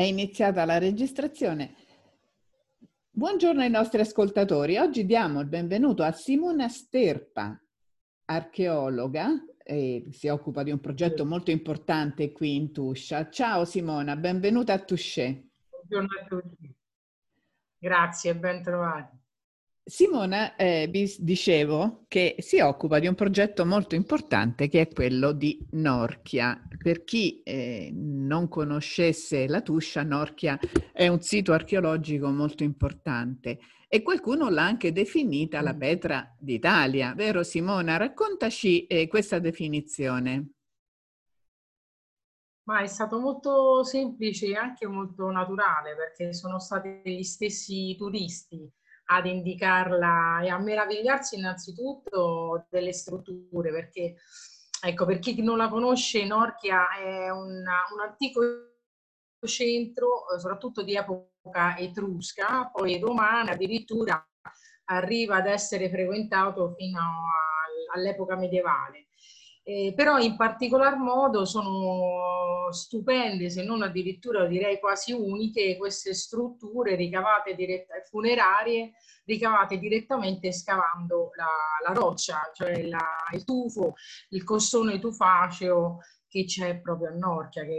È iniziata la registrazione. Buongiorno ai nostri ascoltatori. Oggi diamo il benvenuto a Simona Sterpa, archeologa, e si occupa di un progetto molto importante qui in Tuscia. Ciao Simona, benvenuta a Touché. Buongiorno a tutti. Grazie, ben trovati. Simona, eh, vi dicevo che si occupa di un progetto molto importante che è quello di Norchia. Per chi eh, non conoscesse la Tuscia, Norchia è un sito archeologico molto importante e qualcuno l'ha anche definita la mm. Petra d'Italia, vero Simona? Raccontaci eh, questa definizione. Ma è stato molto semplice e anche molto naturale perché sono stati gli stessi turisti ad indicarla e a meravigliarsi innanzitutto delle strutture, perché ecco, per chi non la conosce, Norchia è una, un antico centro, eh, soprattutto di epoca etrusca, poi romana, addirittura arriva ad essere frequentato fino all'epoca medievale. Eh, però in particolar modo sono stupende, se non addirittura direi quasi uniche, queste strutture ricavate dirett- funerarie ricavate direttamente scavando la, la roccia, cioè la, il tufo, il costone tufaceo che c'è proprio a Norcia, che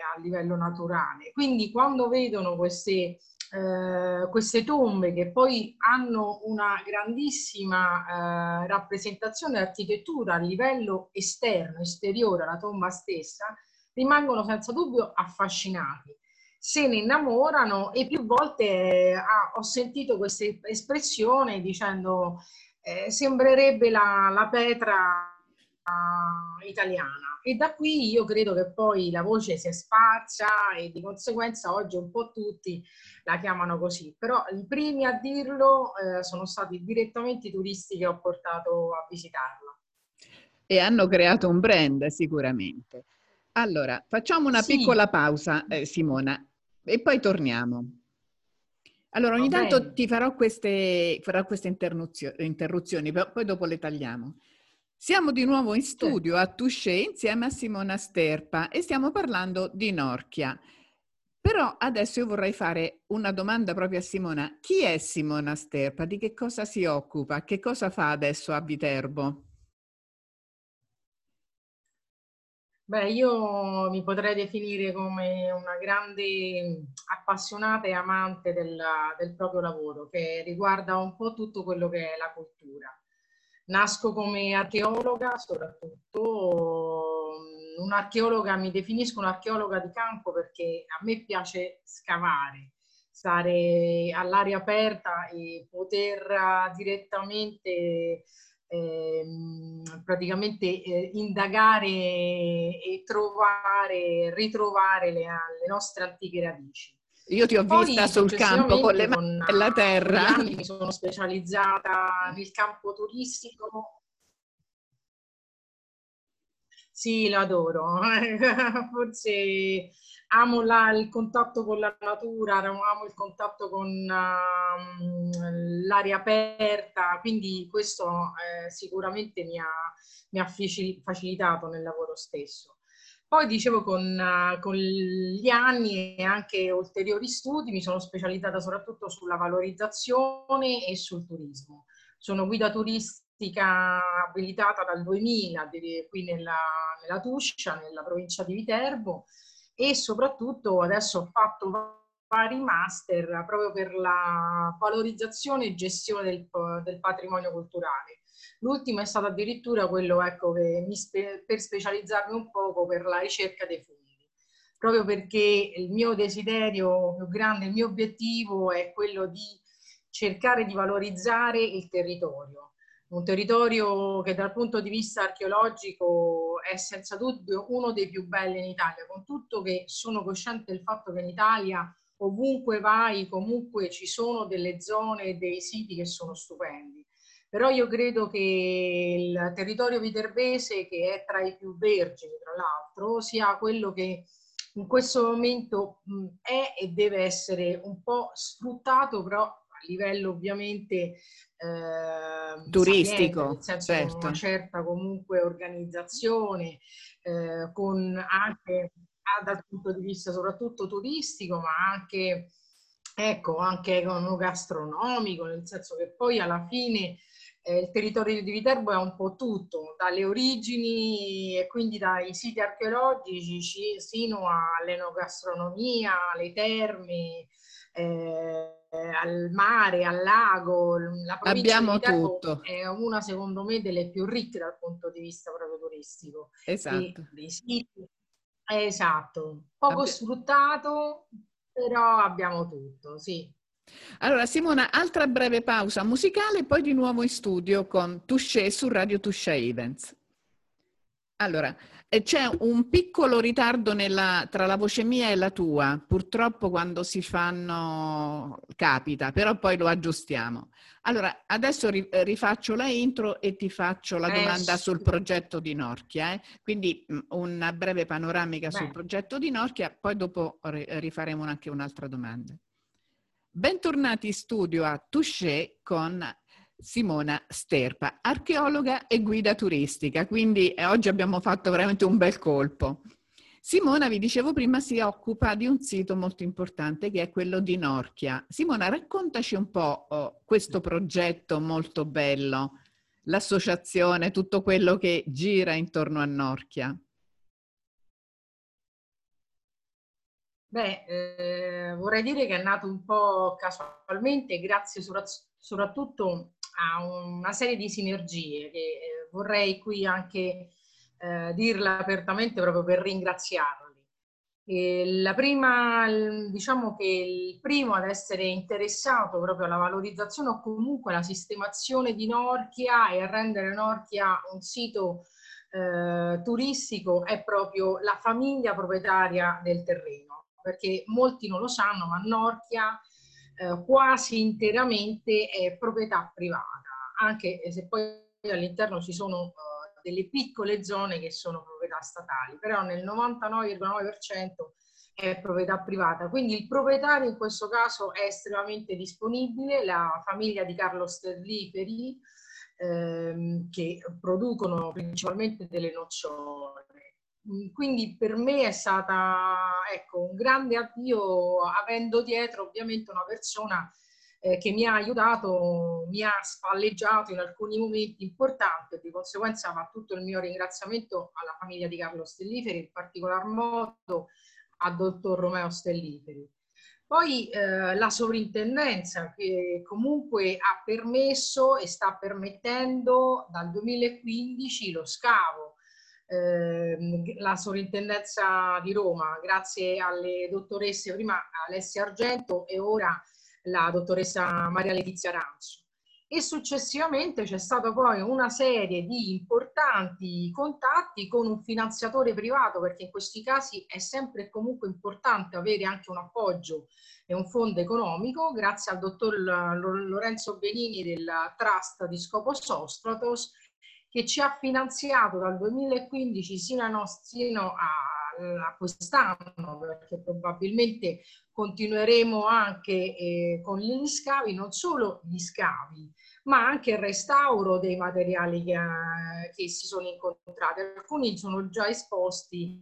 è a livello naturale. Quindi quando vedono queste eh, queste tombe che poi hanno una grandissima eh, rappresentazione architettura a livello esterno, esteriore alla tomba stessa, rimangono senza dubbio affascinati. Se ne innamorano e più volte eh, ho sentito questa espressione dicendo eh, sembrerebbe la, la Petra uh, italiana. E da qui io credo che poi la voce si è sparsa e di conseguenza oggi un po' tutti la chiamano così. Però i primi a dirlo eh, sono stati direttamente i turisti che ho portato a visitarla. E hanno creato un brand sicuramente. Allora, facciamo una sì. piccola pausa, eh, Simona, e poi torniamo. Allora, ogni tanto ti farò queste, farò queste interruzioni, poi dopo le tagliamo. Siamo di nuovo in studio a Touché insieme a Simona Sterpa e stiamo parlando di Norchia. Però adesso io vorrei fare una domanda proprio a Simona. Chi è Simona Sterpa? Di che cosa si occupa? Che cosa fa adesso a Viterbo? Beh, io mi potrei definire come una grande appassionata e amante del, del proprio lavoro, che riguarda un po' tutto quello che è la cultura Nasco come archeologa, soprattutto un'archeologa, mi definisco un'archeologa di campo perché a me piace scavare, stare all'aria aperta e poter direttamente eh, praticamente eh, indagare e trovare, ritrovare le, le nostre antiche radici. Io ti ho Poi, vista sul campo con le mani nella terra. mi sono specializzata nel campo turistico. Sì, lo adoro. Forse amo la, il contatto con la natura, amo il contatto con uh, l'aria aperta, quindi questo eh, sicuramente mi ha, mi ha facilitato nel lavoro stesso. Poi dicevo con, con, gli anni e anche ulteriori studi mi sono specializzata soprattutto sulla valorizzazione e sul turismo. Sono guida turistica abilitata dal 2000 qui nella, nella Tuscia, nella provincia di Viterbo e soprattutto adesso ho fatto vari master proprio per la valorizzazione e gestione del, del patrimonio culturale L'ultimo è stato addirittura quello ecco, spe- per specializzarmi un poco per la ricerca dei fondi, proprio perché il mio desiderio più grande, il mio obiettivo è quello di cercare di valorizzare il territorio. Un territorio che dal punto di vista archeologico è senza dubbio uno dei più belli in Italia, con tutto che sono cosciente del fatto che in Italia ovunque vai comunque ci sono delle zone e dei siti che sono stupendi. Però io credo che il territorio viterbese, che è tra i più vergini tra l'altro, sia quello che in questo momento è e deve essere un po' sfruttato, livello ovviamente eh, turistico, senso certo. una certa comunque organizzazione, eh, con anche dal punto di vista soprattutto turistico, ma anche, ecco, anche gastronomico, nel senso che poi alla fine eh, il territorio di Viterbo è un po' tutto, dalle origini e quindi dai siti archeologici sino all'enogastronomia, alle terme, eh, al mare, al lago. La Abbiamo tutto. È una, secondo me, delle più ricche dal punto di vista proprio turistico. Esatto. siti. Esatto. Poco Abbi- sfruttato, però abbiamo tutto, sì. Allora Simona, altra breve pausa musicale e poi di nuovo in studio con Touché su Radio Touché Events. Allora, c'è un piccolo ritardo nella, tra la voce mia e la tua, purtroppo quando si fanno capita, però poi lo aggiustiamo. Allora, adesso rifaccio la intro e ti faccio la eh, domanda sul progetto di Norchia. Eh? Quindi mm, una breve panoramica Beh. sul progetto di Norchia, poi dopo rifaremo anche un'altra domanda. Bentornati in studio a Touché con Simona Sterpa, archeologa e guida turistica, quindi eh, oggi abbiamo fatto veramente un bel colpo. Simona, vi dicevo prima, si occupa di un sito molto importante che è quello di Norchia. Simona, raccontaci un po' oh, questo progetto molto bello, l'associazione, tutto quello che gira intorno a Norchia. Beh, eh, vorrei dire che è nato un po' casualmente, grazie soprattutto a una serie di sinergie che eh, vorrei qui anche eh, dirla apertamente proprio per ringraziarli. E la prima, diciamo che il primo ad essere interessato proprio alla valorizzazione o comunque alla sistemazione di Norchia e a rendere Norchia un sito eh, turistico è proprio la famiglia proprietaria del terreno, perché molti non lo sanno, ma Norchia eh, quasi interamente è proprietà privata, anche se poi all'interno ci sono uh, delle piccole zone che sono proprietà statali, però nel 99,9% è proprietà privata. Quindi il proprietario in questo caso è estremamente disponibile, la famiglia di Carlo Sterliferi, ehm, che producono principalmente delle nocciole. Quindi per me è stata ecco, un grande avvio avendo dietro ovviamente una persona eh, che mi ha aiutato, mi ha spalleggiato in alcuni momenti importanti e di conseguenza va tutto il mio ringraziamento alla famiglia di Carlo Stelliferi, in particolar modo al dottor Romeo Stelliferi. Poi eh, la sovrintendenza che comunque ha permesso e sta permettendo dal 2015 lo scavo Ehm, la sovrintendenza di Roma, grazie alle dottoresse, prima Alessia Argento e ora la dottoressa Maria Letizia Ranzo. E successivamente c'è stata poi una serie di importanti contatti con un finanziatore privato, perché in questi casi è sempre e comunque importante avere anche un appoggio e un fondo economico, grazie al dottor Lorenzo Benini del Trust di Scopo Sostratos che ci ha finanziato dal 2015 sino a, quest'anno, perché probabilmente continueremo anche eh, con gli scavi, non solo gli scavi, ma anche il restauro dei materiali che, eh, che si sono incontrati. Alcuni sono già esposti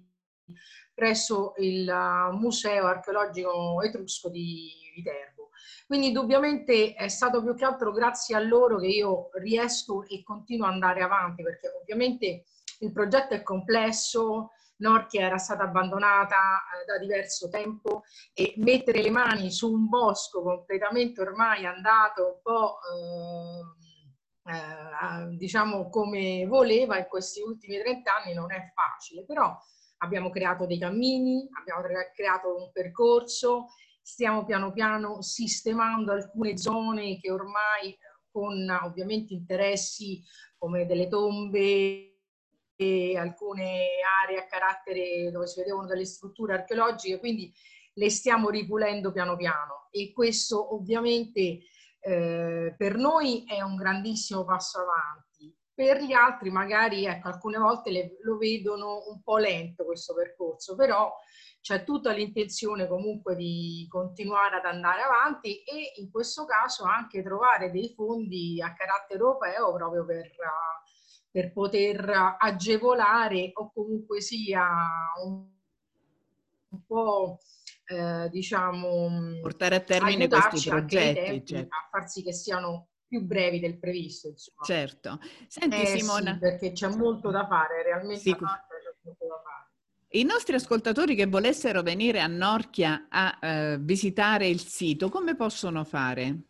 presso il uh, Museo Archeologico Etrusco di Viterbo. Quindi indubbiamente è stato più che altro grazie a loro che io riesco e continuo ad andare avanti, perché ovviamente il progetto è complesso, Norchia era stata abbandonata eh, da diverso tempo e mettere le mani su un bosco completamente ormai andato un po' eh, eh, diciamo come voleva in questi ultimi 30 anni non è facile, però abbiamo creato dei cammini, abbiamo creato un percorso stiamo piano piano sistemando alcune zone che ormai con ovviamente interessi come delle tombe e alcune aree a carattere dove si vedevano delle strutture archeologiche, quindi le stiamo ripulendo piano piano e questo ovviamente eh, per noi è un grandissimo passo avanti. Per gli altri magari ecco, alcune volte le, lo vedono un po' lento questo percorso, però c'è tutta l'intenzione comunque di continuare ad andare avanti e in questo caso anche trovare dei fondi a carattere europeo proprio per, per poter agevolare o comunque sia un po' eh, diciamo portare a termine questi progetti certo. a far sì che siano più brevi del previsto. Insomma. Certo. Senti eh, Simona. Sì, perché c'è molto da fare, realmente Sicur- c'è molto da fare. I nostri ascoltatori che volessero venire a Norchia a uh, visitare il sito, come possono fare?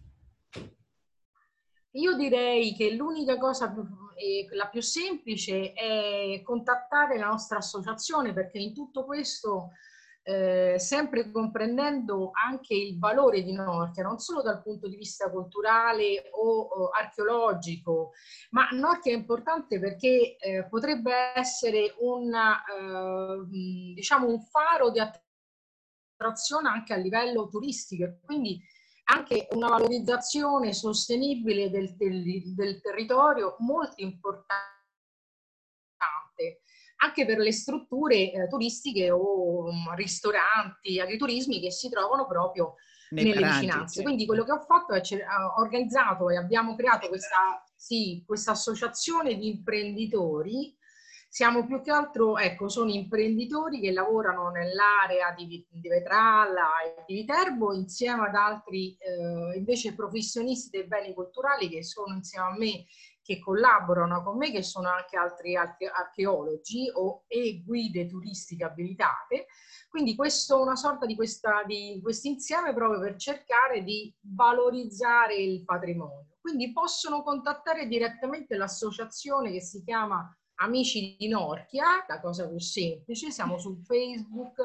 Io direi che l'unica cosa più, eh, la più semplice è contattare la nostra associazione perché in tutto questo eh, sempre comprendendo anche il valore di Norchia, non solo dal punto di vista culturale o, o archeologico, ma Norchia è importante perché eh, potrebbe essere una, eh, diciamo un faro di attrazione anche a livello turistico, quindi anche una valorizzazione sostenibile del, del, del territorio molto importante anche per le strutture eh, turistiche o um, ristoranti, agriturismi che si trovano proprio Nei nelle prati, vicinanze. Sì. Quindi quello che ho fatto è ho organizzato e abbiamo creato questa, sì, questa associazione di imprenditori siamo più che altro, ecco, sono imprenditori che lavorano nell'area di, di Vetralla e di Viterbo insieme ad altri eh, invece professionisti dei beni culturali che sono insieme a me che collaborano con me, che sono anche altri archeologi o, e guide turistiche abilitate. Quindi questo una sorta di questo insieme proprio per cercare di valorizzare il patrimonio. Quindi possono contattare direttamente l'associazione che si chiama Amici di Norchia, la cosa più semplice, siamo su Facebook,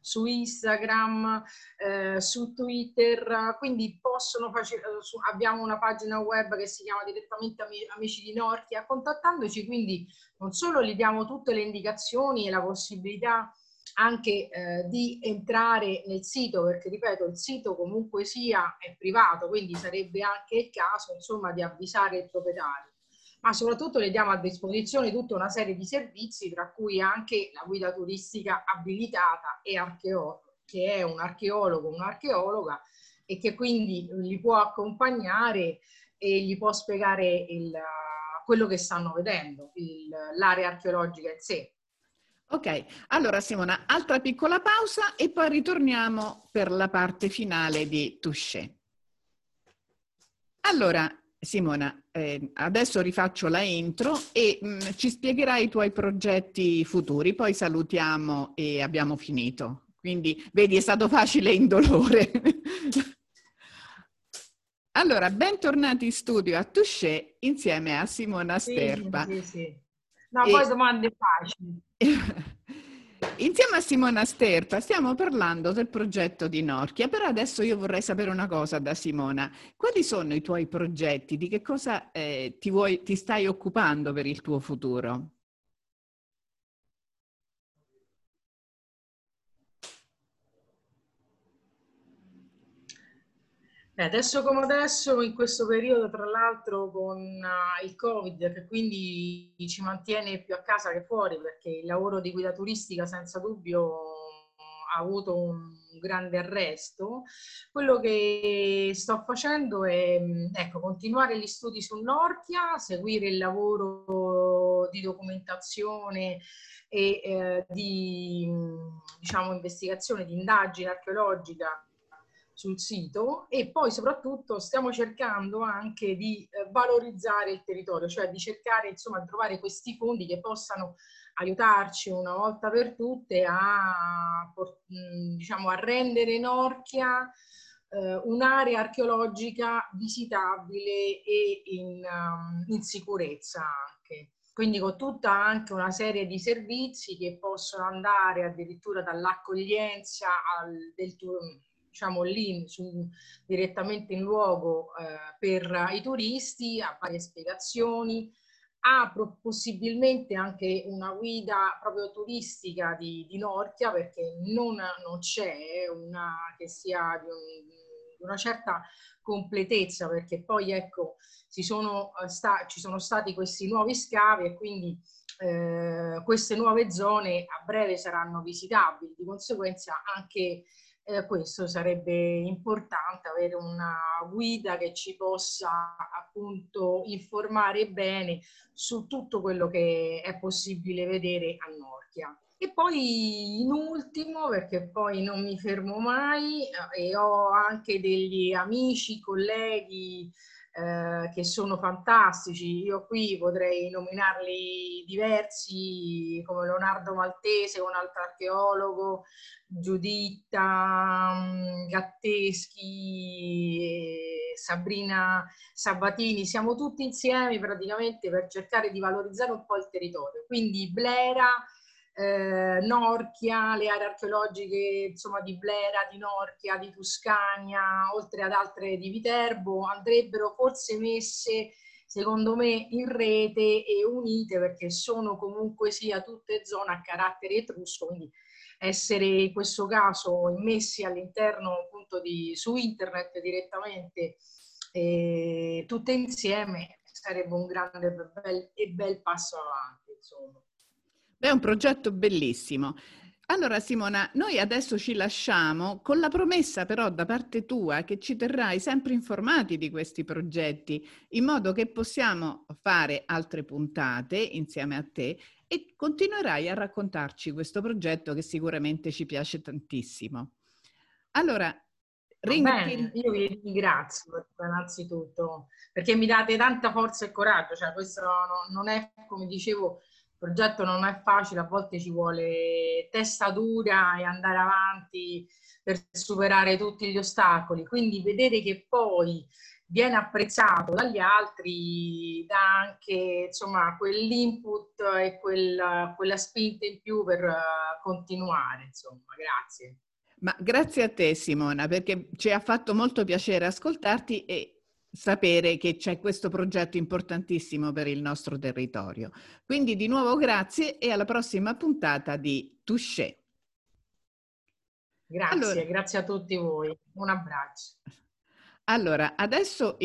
su Instagram, eh, su Twitter, quindi possono facere, abbiamo una pagina web che si chiama direttamente Amici di Norchia, contattandoci quindi non solo gli diamo tutte le indicazioni e la possibilità anche eh, di entrare nel sito, perché ripeto, il sito comunque sia è privato, quindi sarebbe anche il caso insomma di avvisare il proprietario ma soprattutto le diamo a disposizione tutta una serie di servizi, tra cui anche la guida turistica abilitata e archeologo, che è un archeologo, un'archeologa e che quindi li può accompagnare e gli può spiegare il, quello che stanno vedendo, il, l'area archeologica in sé. Ok, allora Simona, altra piccola pausa e poi ritorniamo per la parte finale di Touché. Allora, Simona, eh, adesso rifaccio la intro e mh, mm, ci spiegherai i tuoi progetti futuri, poi salutiamo e abbiamo finito. Quindi, vedi, è stato facile e indolore. allora, bentornati in studio a Touché insieme a Simona Sterpa. Sì, sì, sì. No, e... poi domande facili. Insieme a Simona Sterpa stiamo parlando del progetto di Norchia, però adesso io vorrei sapere una cosa da Simona. Quali sono i tuoi progetti? Di che cosa eh, ti, vuoi, ti stai occupando per il tuo futuro? Adesso come adesso, in questo periodo, tra l'altro con uh, il Covid, che quindi ci mantiene più a casa che fuori, perché il lavoro di guida turistica senza dubbio ha avuto un grande arresto. Quello che sto facendo è ecco, continuare gli studi su Norchia, seguire il lavoro di documentazione e eh, di diciamo, investigazione, di indagine archeologica sul sito e poi soprattutto stiamo cercando anche di eh, valorizzare il territorio, cioè di cercare insomma di trovare questi fondi che possano aiutarci una volta per tutte a, diciamo, a rendere Norchia eh, un'area archeologica visitabile e in, um, in sicurezza anche. Quindi con tutta anche una serie di servizi che possono andare addirittura dall'accoglienza al del, diciamo lì su, direttamente in luogo eh, per i turisti, a varie spiegazioni, ha possibilmente anche una guida proprio turistica di, di Norchia perché non, non c'è una che sia di, un, di, una certa completezza perché poi ecco si sono, eh, sta, ci sono stati questi nuovi scavi e quindi eh, queste nuove zone a breve saranno visitabili, di conseguenza anche eh, questo sarebbe importante, avere una guida che ci possa appunto informare bene su tutto quello che è possibile vedere a Norchia. E poi in ultimo, perché poi non mi fermo mai, eh, e ho anche degli amici, colleghi eh, che sono fantastici. Io qui potrei nominarli diversi, come Leonardo Maltese, un altro archeologo, Giuditta mm, Gatteschi, Sabrina Sabatini. Siamo tutti insieme praticamente per cercare di valorizzare un po' il territorio. Quindi Blera eh, Norchia, le aree archeologiche insomma, di Blera, di Norchia, di Tuscania, oltre ad altre di Viterbo, andrebbero forse messe secondo me in rete e unite perché sono comunque sia tutte zone a carattere etrusco, quindi essere in questo caso immessi all'interno appunto di, su internet direttamente eh, tutte insieme sarebbe un grande bel, e bel passo avanti. Insomma. È un progetto bellissimo. Allora Simona, noi adesso ci lasciamo con la promessa però da parte tua che ci terrai sempre informati di questi progetti in modo che possiamo fare altre puntate insieme a te e continuerai a raccontarci questo progetto che sicuramente ci piace tantissimo. Allora, Bene, io vi ringrazio innanzitutto perché mi date tanta forza e coraggio, cioè questo non è come dicevo progetto non è facile, a volte ci vuole testa dura e andare avanti per superare tutti gli ostacoli. Quindi vedere che poi viene apprezzato dagli altri dà anche insomma quell'input e quel, quella spinta in più per uh, continuare. Insomma, grazie. Ma grazie a te Simona perché ci ha fatto molto piacere ascoltarti e sapere che c'è questo progetto importantissimo per il nostro territorio. Quindi di nuovo grazie e alla prossima puntata di Touché. Grazie, allora, grazie a tutti voi. Un abbraccio. Allora, adesso